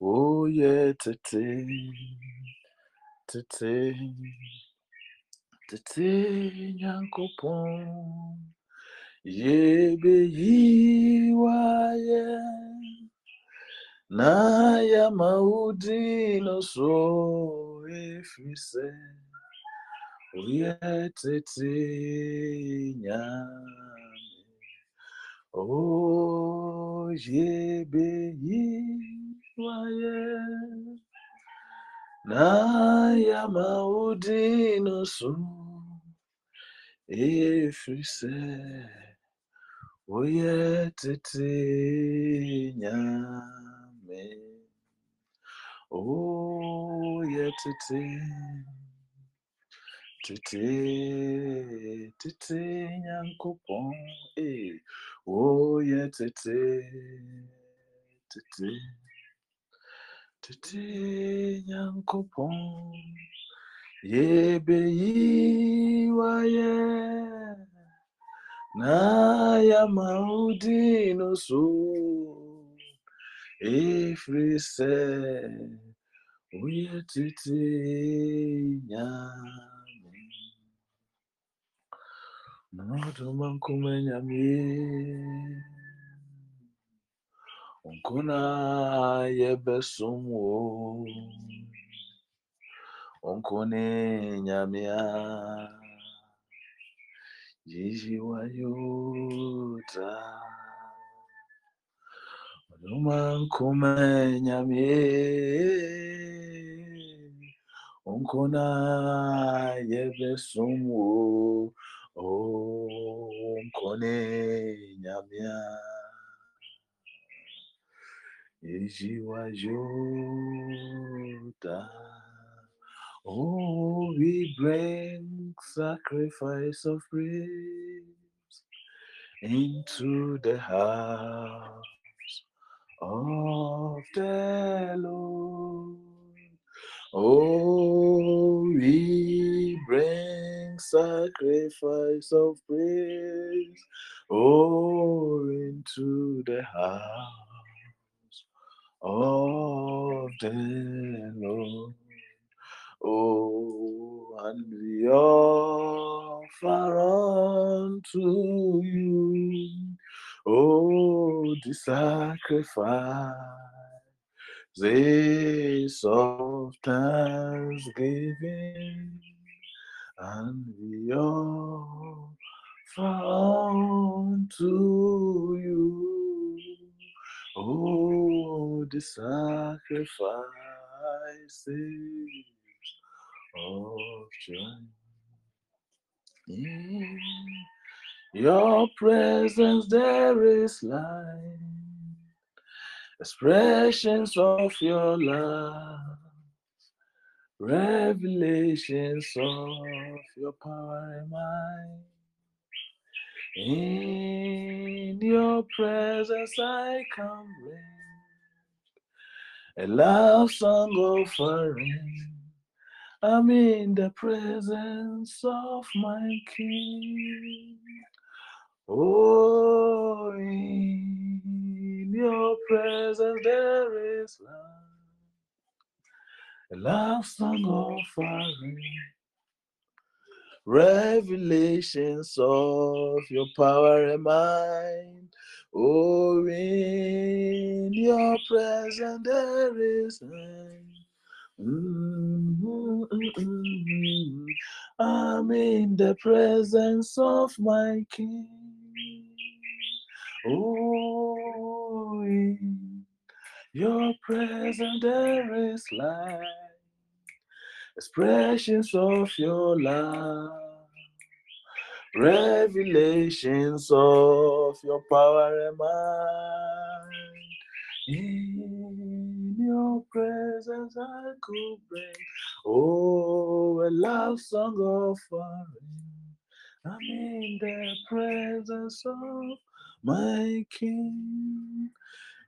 Oh yeah, tete, tete, tete, nyankopon. Yebe yiwaye. Na ya maudi no so efrise. Oh yeah, tete, nyame. Oh yebe yiwaye. Na ya maudi no so efrise. Oye tete nyame. Oye tete. Tete, tete nyankopon. Eh. Oye tete. Tete. Tete nyankopon. Yebe yiwaye. na ya maudi no so efrise oye tete nyame noduma nkume nyame onkona yɛbɛsom wo onkone nyamea Jiji wayuta Numa nkume nyamye Onkona yebesumu oh, Onkone nyamya Jiji wayuta Oh, we bring sacrifice of praise into the house of the Lord. Oh, we bring sacrifice of praise oh, into the house of the Lord. Oh, and we offer unto you, oh, the sacrifice this of thanksgiving, and we offer unto you, oh, the sacrifices of joy. In your presence there is light, expressions of your love, revelations of your power and might. In your presence I come bring a love song offering. I'm in the presence of my King. Oh, in your presence there is love, a love song offering, revelations of your power and mind. Oh, in your presence there is life. Mm-hmm. I'm in the presence of my King. Oh, in your presence there is light, expressions of your love, revelations of your power and mind. In your presence I could bring, oh, a love song offering. I'm in the presence of my King.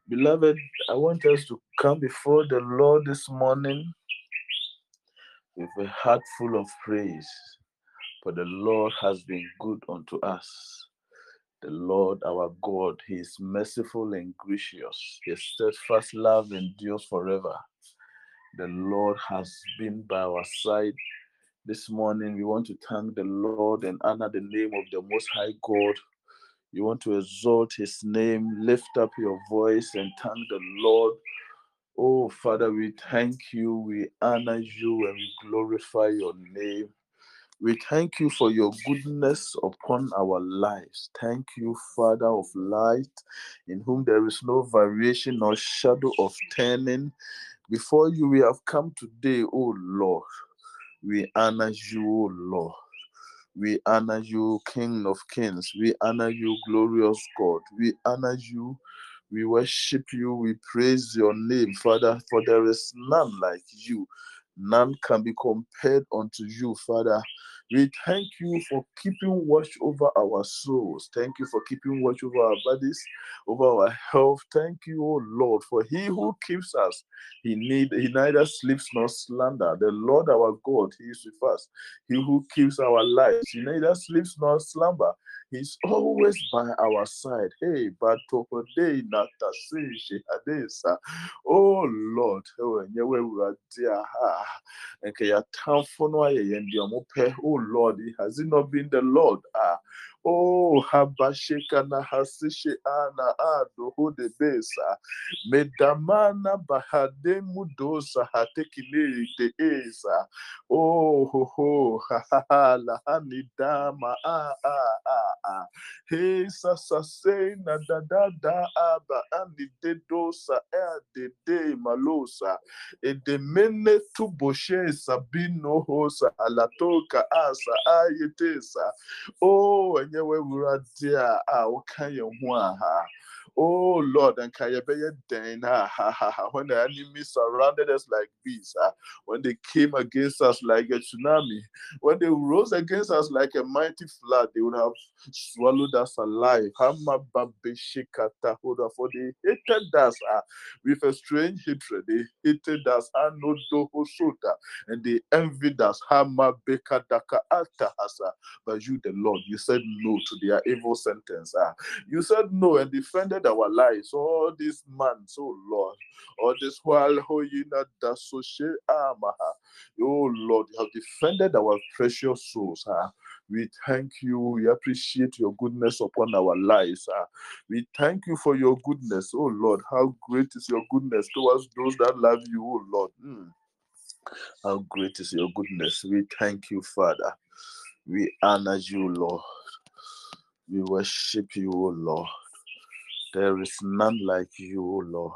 Beloved, I want us to come before the Lord this morning with a heart full of praise, for the Lord has been good unto us. The Lord our God, He is merciful and gracious. His steadfast love endures forever. The Lord has been by our side. This morning, we want to thank the Lord and honor the name of the Most High God. You want to exalt His name, lift up your voice, and thank the Lord. Oh, Father, we thank you, we honor you, and we glorify your name. We thank you for your goodness upon our lives. Thank you, Father of light, in whom there is no variation nor shadow of turning. Before you, we have come today, O Lord. We honor you, O Lord. We honor you, King of Kings. We honor you, glorious God. We honor you. We worship you. We praise your name, Father, for there is none like you. None can be compared unto you, Father. We thank you for keeping watch over our souls. Thank you for keeping watch over our bodies, over our health. Thank you, O Lord, for he who keeps us, he need he neither sleeps nor slumber. The Lord our God, he is with us. He who keeps our lives, he neither sleeps nor slumber. He's always by our side. Hey, but today hadesa. Oh Lord. Oh Lord, has it not been the Lord? Ah, Oh, habasheka na hasishe ana ado hode besa. Medamana bahade mudosa hatekile de esa. Oh, ho ho, ha ha ha, la hanidama ah ah ah ah. Hey, sa sa se na da da da aba ani de dosa e de de malosa. E de mene tu boshe sabino hosa alatoka asa ayetesa. Oh, ɛnyɛ w'awurade a a ah, woka yɛn ho a ha Oh Lord, and when the enemy surrounded us like bees, when they came against us like a tsunami, when they rose against us like a mighty flood, they would have swallowed us alive. For they hated us with a strange hatred. They hated us, and they envied us. But you, the Lord, you said no to their evil sentence. You said no and defended our lives all these months, oh Lord. All this while, oh you not that so amaha. Oh Lord, you have defended our precious souls. Huh? We thank you. We appreciate your goodness upon our lives. Uh. We thank you for your goodness, oh Lord. How great is your goodness towards those that love you, oh Lord. Mm. How great is your goodness. We thank you, Father. We honor you, Lord. We worship you, O Lord. There is none like you, Lord.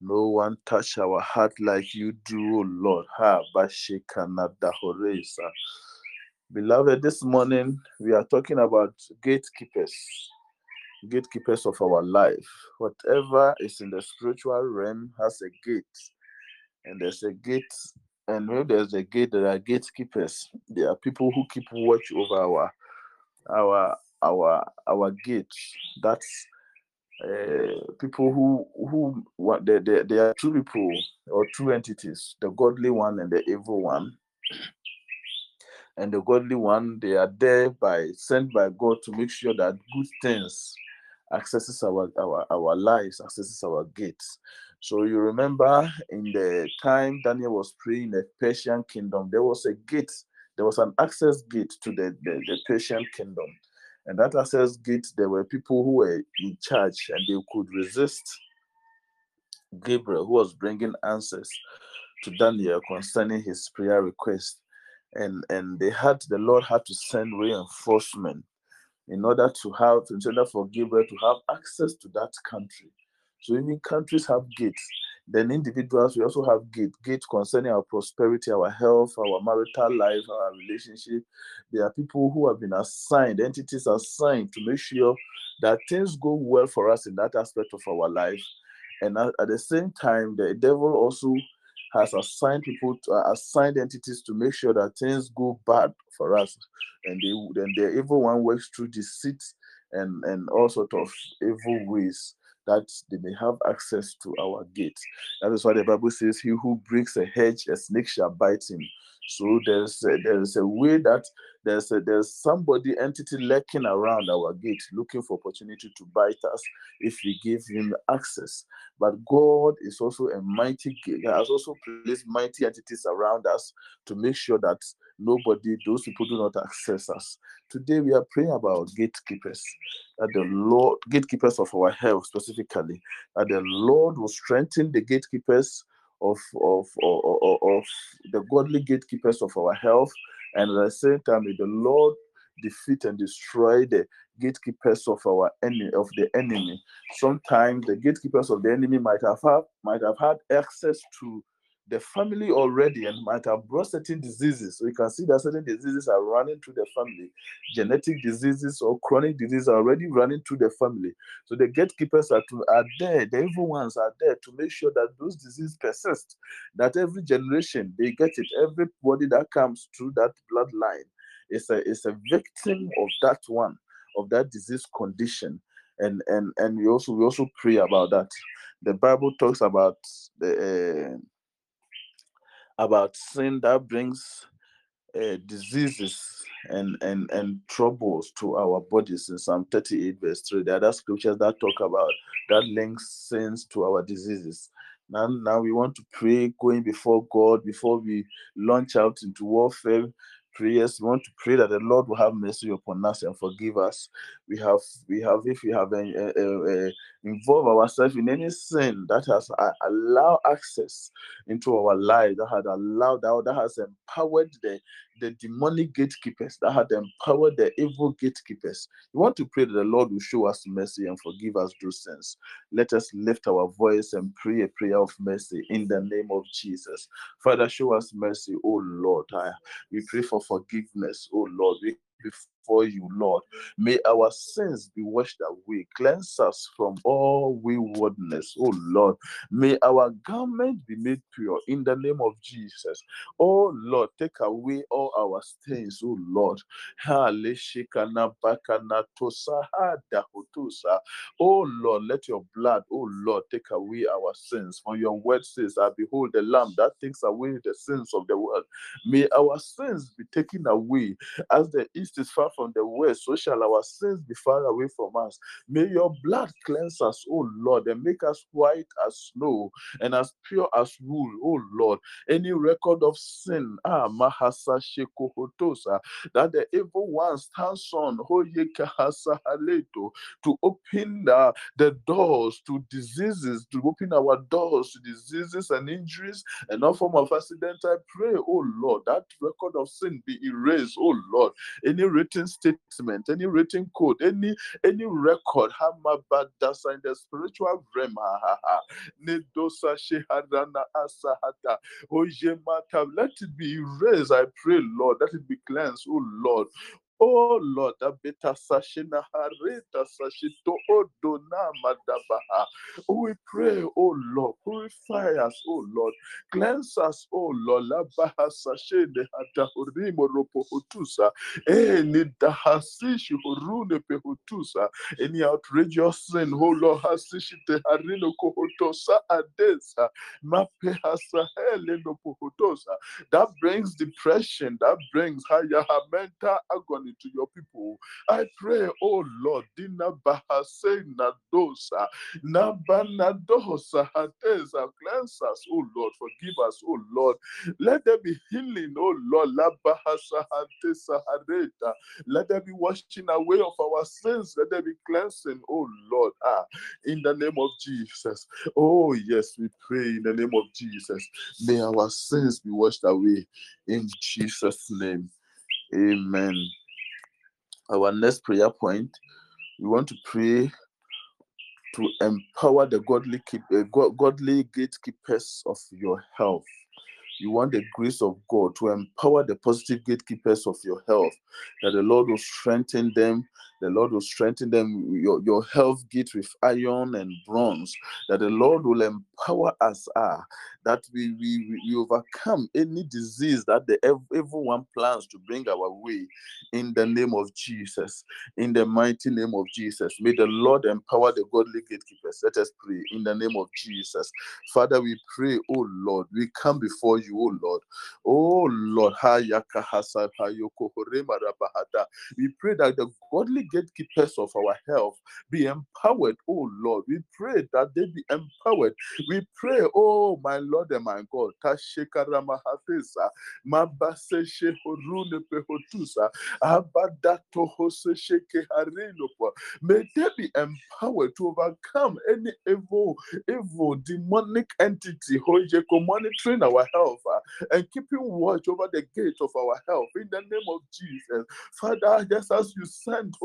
No one touch our heart like you do, Lord. Beloved, this morning we are talking about gatekeepers, gatekeepers of our life. Whatever is in the spiritual realm has a gate, and there's a gate. And when there's a gate, there are gatekeepers. There are people who keep watch over our our our our gates. That's uh, people who who what they, they, they are two people or two entities the godly one and the evil one. And the godly one they are there by sent by god to make sure that good things accesses our our, our lives accesses our gates. So you remember in the time daniel was praying in the persian kingdom there was a gate there was an access gate to the, the, the persian kingdom and that access gate, there were people who were in charge and they could resist Gabriel, who was bringing answers to Daniel concerning his prayer request. And, and they had the Lord had to send reinforcement in order to have in order for Gabriel to have access to that country. So even countries have gates. Then individuals, we also have gate, gate concerning our prosperity, our health, our marital life, our relationship. There are people who have been assigned, entities assigned to make sure that things go well for us in that aspect of our life. And at, at the same time, the devil also has assigned people to uh, assigned entities to make sure that things go bad for us. And they then the evil one works through deceit and, and all sort of evil ways that they may have access to our gates. That is why the Bible says, He who breaks a hedge, a snake shall bite him. So there's a, there's a way that there's a, there's somebody entity lurking around our gate looking for opportunity to bite us if we give him access. But God is also a mighty has also placed mighty entities around us to make sure that nobody, those people do not access us. Today we are praying about gatekeepers, that the Lord, gatekeepers of our health specifically, that the Lord will strengthen the gatekeepers of, of, of, of, the godly gatekeepers of our health. And at the same time, may the Lord defeat and destroy the gatekeepers of our enemy of the enemy. Sometimes the gatekeepers of the enemy might have, have might have had access to the family already and might have brought certain diseases. You can see that certain diseases are running through the family. Genetic diseases or chronic diseases are already running through the family. So the gatekeepers are, to, are there, the evil ones are there to make sure that those diseases persist, that every generation they get it, everybody that comes through that bloodline is a, is a victim of that one, of that disease condition. And, and and we also we also pray about that. The Bible talks about the uh, about sin that brings uh, diseases and, and, and troubles to our bodies in Psalm 38, verse 3. There are other scriptures that talk about that links sins to our diseases. Now, now we want to pray going before God before we launch out into warfare prayers. We want to pray that the Lord will have mercy upon us and forgive us. We have, we have, if we have uh, uh, uh, involved ourselves in any sin that has uh, allowed access into our life, that had allowed that, that has empowered the the demonic gatekeepers that had empowered the evil gatekeepers. We want to pray that the Lord will show us mercy and forgive us those sins. Let us lift our voice and pray a prayer of mercy in the name of Jesus. Father, show us mercy, oh Lord. We pray for forgiveness, oh Lord. We before you, Lord. May our sins be washed away. Cleanse us from all waywardness, oh Lord. May our garment be made pure in the name of Jesus. Oh Lord, take away all our stains, oh Lord. Oh Lord, let your blood, oh Lord, take away our sins. For your word says, I behold the Lamb that takes away the sins of the world. May our sins be taken away as the east is far from the west, so shall our sins be far away from us. May your blood cleanse us, O Lord, and make us white as snow and as pure as wool, O Lord. Any record of sin, ah, Mahasa Shekohotosa, that the evil one stands on, to open the, the doors to diseases, to open our doors to diseases and injuries and all form of accident. I pray, oh Lord, that record of sin be erased, oh Lord. Any written statement, any written code, any any record, Hamabadasa in the spiritual realm, Nedosa Shehadana Asahata, Ojemata, let it be erased, I pray, Lord, let it be cleansed, oh Lord. Oh Lord, abeta sashina harita sashito odona madabaha. We pray, oh Lord, purify us, oh Lord, cleanse us, oh Lord. Labaha sashene hata hurimo ropo hutusa. Eh, nidahasishi hurune pehutusa. Any outrageous sin, oh Lord, hasishite harino kohotosa adesa. Mapehasa hele no pohotosa. That brings depression, that brings higher mental agony to your people. I pray, oh Lord, Dina Bahase Nadosa, Nabanadosa Hateza, cleanse us, oh Lord, forgive us, oh Lord. Let there be healing, oh Lord, La Bahasa Hatesa Hareta. Let there be washing away of our sins, let there be cleansing, oh Lord, ah, in the name of Jesus. Oh, yes, we pray in the name of Jesus. May our sins be washed away in Jesus' name. Amen our next prayer point, we want to pray to empower the godly keep, uh, godly gatekeepers of your health. You want the grace of God to empower the positive gatekeepers of your health, that the Lord will strengthen them The Lord will strengthen them, your, your health gate with iron and bronze, that the Lord will empower us uh, that we, we, we overcome any disease that the evil one plans to bring our way in the name of Jesus. In the mighty name of Jesus. May the Lord empower the godly gatekeepers. Let us pray in the name of Jesus. Father, we pray, oh Lord, we come before you, oh Lord. Oh Lord, we pray that the godly gatekeepers of our health be empowered, oh Lord. We pray that they be empowered. We pray, oh my Lord and my God. May they be empowered to overcome any evil, evil, demonic entity is monitoring our health uh, and keeping watch over the gate of our health in the name of Jesus. Father, just as you sent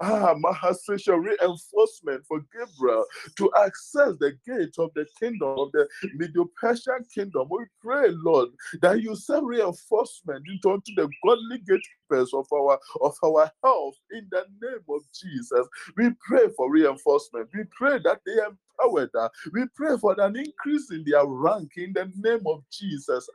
ah, Mahasesha reinforcement for Gabriel to access the gate of the kingdom of the Medo Persian kingdom, we pray, Lord, that you send reinforcement into, the godly of our of our health in the name of Jesus. We pray for reinforcement. We pray that they. Uh, we pray for an increase in their rank in the name of Jesus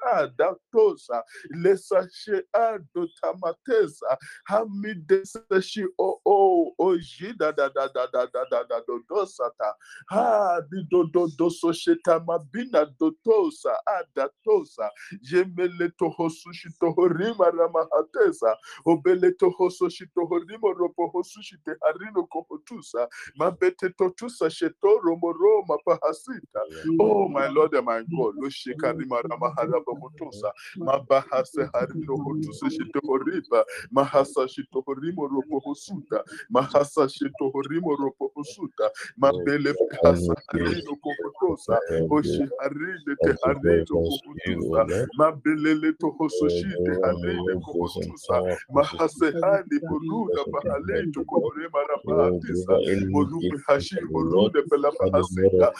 obeleto hoso shito horimo ropo hosu shite harino kohotusa mabete totusa sheto romo roma pahasita oh my lord and my god lo shekarima ramahara bomotusa mabahase harino hotusa shito horiba mahasa shito horimo ropo hosuta. Mahasa shito horimo ropo hosuta. Mabele pahasa harino kohotusa oshi harine te harino kohotusa mabelele to hoso shite harine kohotusa Mahase Hani Buruda Bahale Tokohorema Rabahatisa, Morubi Hashi Buruda Belapahasa.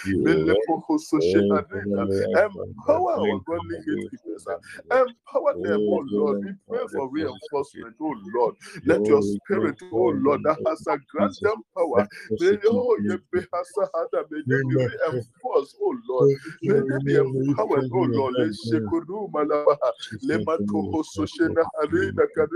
Empower our godly gatekeepers. Empower them, oh Lord. We pray for reinforcement, oh Lord. Let your spirit, oh Lord, that has a grant them power. May oh, may they be reinforced, oh Lord. May they be empowered, oh Lord. Let Shekuru Malabaha, Lemato Hososhena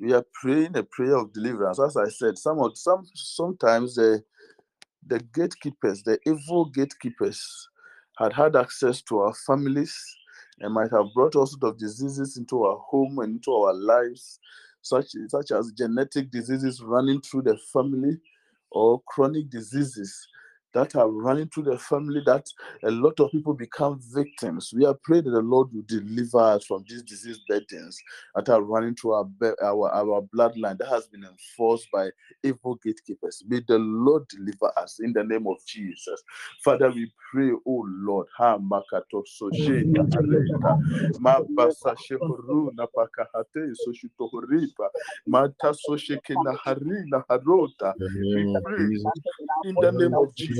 we are praying a prayer of deliverance. As i said some of some sometimes the the gatekeepers the evil gatekeepers had had access to our families and might have brought all sorts of diseases into our home and into our lives, such, such as genetic diseases running through the family or chronic diseases that are running through the family that a lot of people become victims. We are praying that the Lord will deliver us from these disease burdens that are running through our, our, our bloodline that has been enforced by evil gatekeepers. May the Lord deliver us in the name of Jesus. Father, we pray, oh Lord, ha makato sojeta aleta, mabasa shehoruna pakahate soshitohoripa, mata soshekena harina harota. We pray in the name of Jesus.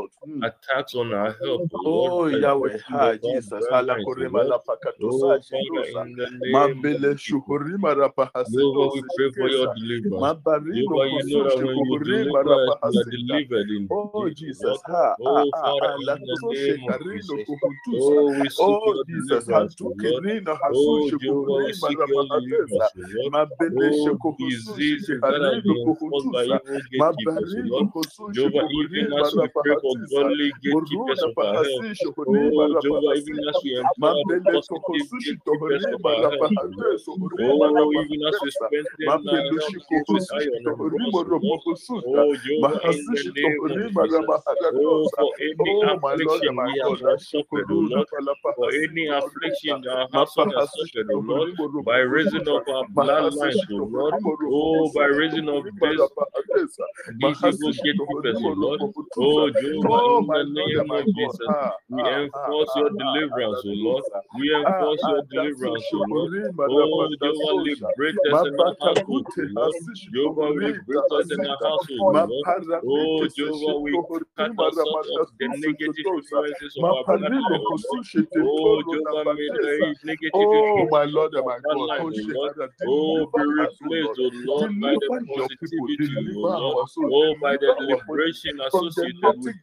God. Mm. attacks on our health, O Oh Lord. by the Yahweh, virtue ha of Jesus, bloodlines, hala O korema Lord. la pakato Oh, sa Father, shindosa. in the name Mabele Jesus. shuhurima rapa Jehovah, haseto we pray for your shikesa. deliverance. Mabarino Jehovah, you know that kosushi when you kuhurima deliver us, rapa we are hasita. Oh Jesus, Jesus, Lord. ha ah Oh, ah Father, ah la in the toshe name of karino Jesus. kuhutusa. Oh, we seek Oh Jesus, deliverance, O hantuki Lord. Oh, hasushi Jehovah, we kuhurima seek rapa your hatesa. deliverance, O Lord. Mabele Oh, kuhusushi diseases that have kiharino been enforced by kuhutusa. evil gatekeepers, O Mabarino Lord. kuhusushi Jehovah, even as we pray for hatisa. godly gatekeepers of our health. Oh, Jehovah, even as we empower the positive gatekeepers of our health, O Lord. hateso hurima Oh, even as we strengthen our health Mabelushi gates with kuhusushi iron and bronze, O rapa Lord. husuta. Oh, Jehovah, in the name of Jesus. Oh, for any Oh my Lord and affliction we have God, not that suffered, O Lord. For any affliction our household has Mapahasishi suffered, O Lord, by rapa of our bloodlines, O Lord. Oh, by raising of this these evil gatekeepers, O Lord. Oh, Jehovah, Oh in my the Lord name of Jesus, we enforce your deliverance, O Lord. We Ah, enforce ah, your deliverance, O Lord. Oh, Jehovah, liberate us in our household, Lord. Jehovah, liberate us in our household, Lord. Oh, Jehovah, we cut tohurima ourselves of the negative influences of our Maparino bloodline, O Lord. hosushe Oh, Jehovah, may the negative Oh, my Lord and my God, Lord. Oh, be us, replaced, Lord. O Lord, by the Deliver your people, positivity, O Lord. Oh, by the deliver our bodies liberation associated with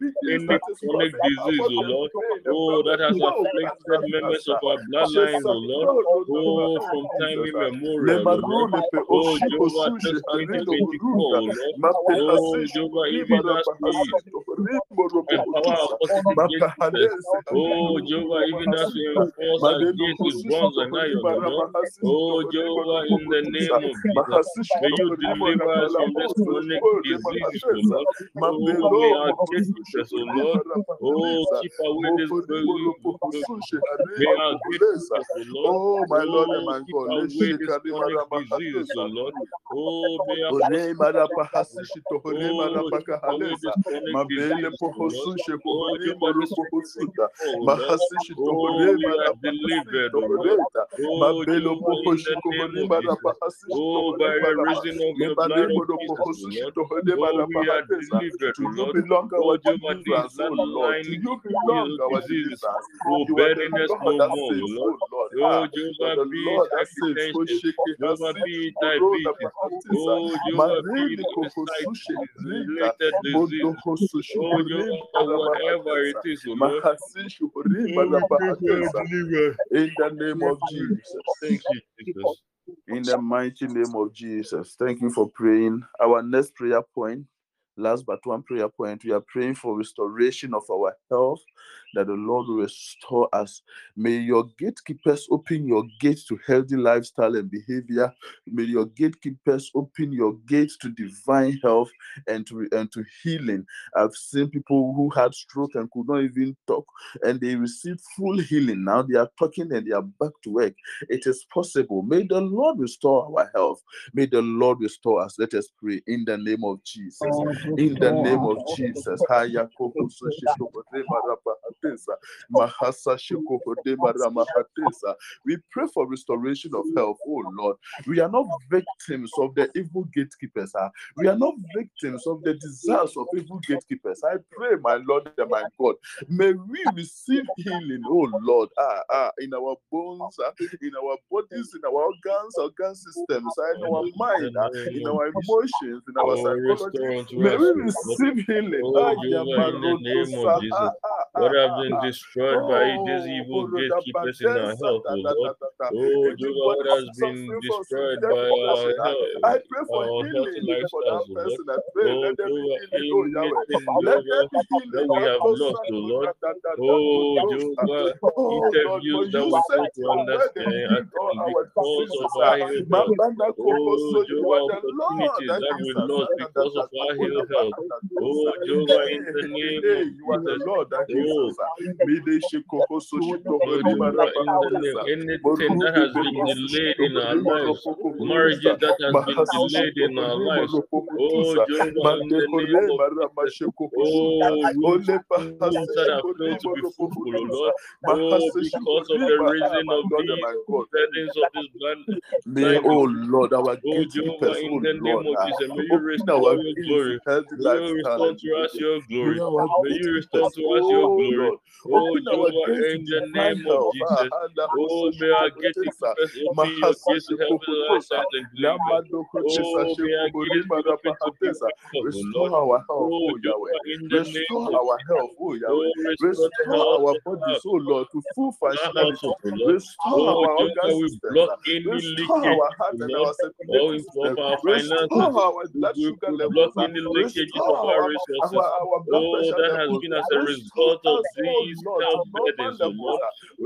this chronic diseases, O Lord. Oh, may our Ore marapa positive hasishi tohore Oh, marapa keep away kahaleza. this chronic Mabele disease, O Lord. Oh, Jehovah, moro this pohosuta. 2024, O Lord. Mahasishi Oh, tohore we are marapa hasi delivered, O Lord. Oh, Jehovah, in the name of Jesus. hasishi Oh, by tohore the marapa. reason of your blood Lebare of moro Jesus, O pohosushi Lord. Oh, marapa we are hatesa. delivered, To O you Lord. belong Oh, Jehovah, these deliverance, oh Lord. To bloodline you belong our diseases deliverance. will You are the burden us Lord no more, Lord. oh Lord. Oh, Ah, Jehovah, be it Lord hypertension. Jehovah, be it diabetes. Oh, Jehovah, be it Marine kohosushe rita. suicide-related Mondo disease. Oh, Jehovah, whatever it is, O Lord. Mahasishi hurim Oh, we pray for your parapahatesa. deliverance. In the name of Jesus. Thank you, Jesus. In the mighty name of Jesus. Thank you for praying. Our next prayer point, last but one prayer point, we are praying for restoration of our health, that the Lord will restore us. May your gatekeepers open your gates to healthy lifestyle and behavior. May your gatekeepers open your gates to divine health and to and to healing. I've seen people who had stroke and could not even talk, and they received full healing. Now they are talking and they are back to work. It is possible. May the Lord restore our health. May the Lord restore us. Let us pray in the name of Jesus. In the name of Jesus. Haya koko so shiko dema rapa. Mahasa shiko dema rama. We pray for restoration of health, oh Lord. We are not victims of the evil gatekeepers. ah. We are not victims of the desires of evil gatekeepers. I pray, my Lord and my God, may we receive healing, oh Lord, ah, ah, in our bones, ah, in our bodies, in our organs, organ systems, ah, in our mind, ah, in our emotions, in our psychology. May us, we O Lord. receive healing. Oh, Jehovah, in the name of Jesus. What has ah, been ah. destroyed by these evil Oh, gatekeepers in our health, O Lord. Oh, Jehovah, what has been destroyed by our ah, health, I pray for our for that lifestyles, O Lord. person. I pray, Oh, let there be Jehovah, oh Yahweh. anything, Let there Jehovah, be healing. that we have lost, O Lord. Oh. Jehovah, Oh interviews that you we fail to your word and understand healed all attend our because of our health. Oh, you are Jehovah, opportunities that we lost because of our for help. Oh, Jehovah, in the name of you are the Lord that gives Oh. us. Mide shikoko so Oh, shitoko Jehovah, rima in the name, rapa anything that has been delayed in our lives, marriages that has been delayed in our lives. Oh, Jehovah, in the name of Jesus. Oh, rooms that have failed to be fruitful, oh Lord. Oh, because of the reason of these burdens of this land. May, oh Lord, our Oh, gatekeepers, oh in the name Lord, of Jesus, may you open our glory. To healthy May you lifestyle restore to us your glory. May you restore to us your oh glory. Oh, Jehovah, in the name of. Jesus. handa Oh, hoso may our shikokotesa, gatekeepers open your gates to heaven light mahasishukuhutosa, silent labor. lamadokotesa Oh, may our gates be shekuhurima open to rapahatesa. divine help, oh Restore our health, Oh, oh Yahweh. Jehovah, in the name Restore our health, oh Yahweh. Oh, restore the Restore health our of bodies, oh Lord, to full our functionality. household, oh Lord. Restore Oh, our organ Jehovah, we systems. block ah. any Restore our heart oh and Lord. our Oh, circulatory of our Restore finances. our We, blood we, sugar levels. Leakages Restore of our our, resources. our, our blood Oh, that has been as a result of these health burdens, levels. Lord.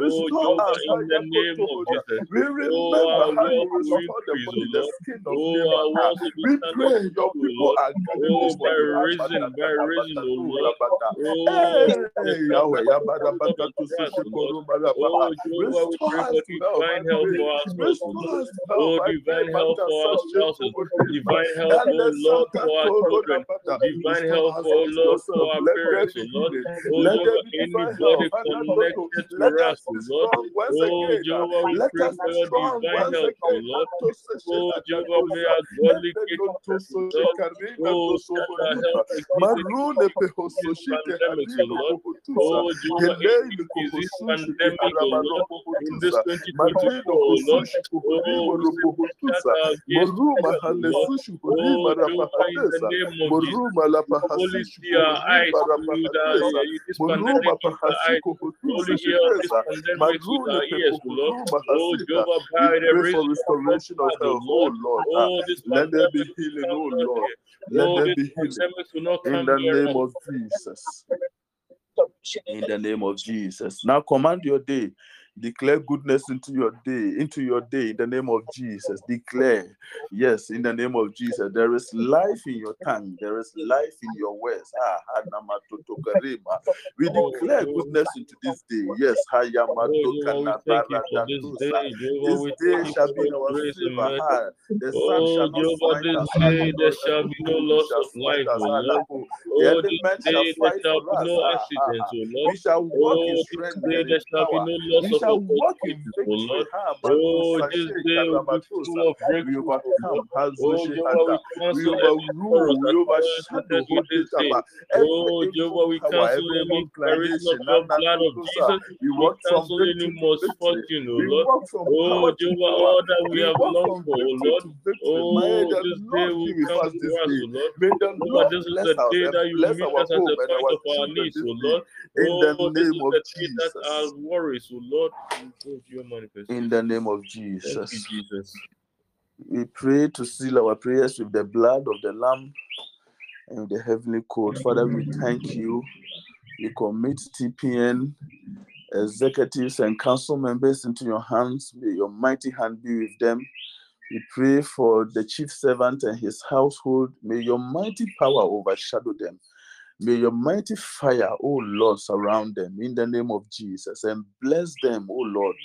Oh, Jehovah, in the name of. Jesus. We Oh, remember our wealth will the increase, the Lord. Oh, Naaman. our walls will be We stand pray up your tall, oh people Lord. are gathered Oh, before by reason, by reason, oh Lord. Oh, Hey, the Yahweh, covenant Yabadabakatu, for us, Lord. Sushikorumarapa. Jehovah, we pray for to health, I divine pray. for our spouses, Restore Lord. us to health, Oh, divine Mata for our spouses. Divine oh the Lord, for our children. Divine us oh Lord, for yourself. our parents, oh Lord. Oh, Let there Jehovah, be divine anybody health. And not to- connected to Let us, us oh Lord. strong once Oh. Jehovah, we Let pray us for your divine health, oh. Lord. Oh, Jehovah, may our godly Mende gatekeepers, Nontoso oh Lord. Shekarina Oh, Doso that our Bonita. health exhibit Marune pehoso this shite pandemic, oh harino Lord. pohotusa. Oh, Jehovah, Gelei in this disease kohosushi pandemic, harama Lord. In this pohotusa. 2024, Marino Lord. kosushi kuhurimo we say, push that ropohotusa. our gaze to Moruma oh hane Lord. sushi hurima Jehovah, in the rapahatesa. name of Jesus. Moruma la We only pahasishi see our eyes kuhurima with our, rapahatesa. this Moruma pandemic with our eyes. pahasiko We only hotusa hear of this shitesa. pandemic with Marune our ears, oh Lord. pekohuruma hasita. Jehovah, We by the pray reason for of your restoration of blood, health, Lord. Lord. Ah, Oh, this let there be healing, oh Lord. Let there be healing pandemic will not in the name of Jesus. In the name of Jesus. Now command your day. Declare goodness into your day, into your day in the name of Jesus. Declare, yes, in the name of Jesus. There is life in your tongue, there is life in your words. Ah. We Oh, declare goodness into this day. Yes, oh, Jehovah, thank you this day. Jehovah, This we day thank you shall be our favor. The sun Oh, shall not smite us, ah, there shall be no loss of life, oh Lord. naku. The Oh, this shall day there shall be us. no oh We shall walk in Oh, strength day and in there shall be no loss of shall walk in oh victory. Oh, this day will be full of oh. Oh, Hazushi Jehovah, we Hata. We cancel every sorrows overrule. We that overshadow comes here this day. Hodetaba. every Oh, evil Jehovah, we power, cancel every any by reason of inclination. your blood of Nanatotosa. Jesus. We We walk from cancel any victory to victory. misfortune, oh We Lord. walk from Oh, power to Jehovah, power. all that we We have walk longed from for, oh victory Lord. to victory. May Oh, the this day Lord be will with come us to this us, day. oh Lord. May the Jehovah, Lord this is bless the us day and that you bless meet our us at home the and point our of our needs, this oh. Lord. In the Oh, this is name of the day that our worries, oh Lord, will go to your manifestation. In the name of Thank you, Jesus. Jesus. We pray to seal our prayers with the blood of the Lamb and the heavenly code. Father, we thank you. We commit TPN executives and council members into your hands. May your mighty hand be with them. We pray for the chief servant and his household. May your mighty power overshadow them. May your mighty fire, oh Lord, surround them in the name of Jesus and bless them, oh Lord,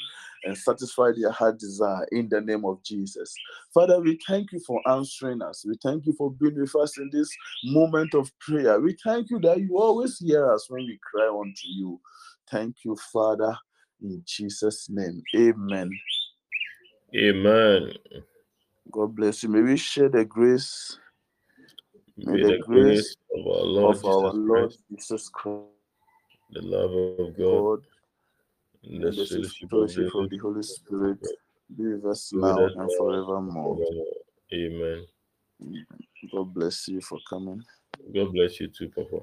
and satisfy their heart desire in the name of Jesus. Father, we thank you for answering us. We thank you for being with us in this moment of prayer. We thank you that you always hear us when we cry unto you. Thank you, Father, in Jesus' name. Amen. Amen. God bless you. May we share the grace May the the grace of our Lord of our Jesus Lord Christ, Jesus Christ, the love of God, and the and the sweet fellowship of the Holy Spirit be with us now and forevermore. forevermore. Amen. God bless you for coming. God bless you too, Papa.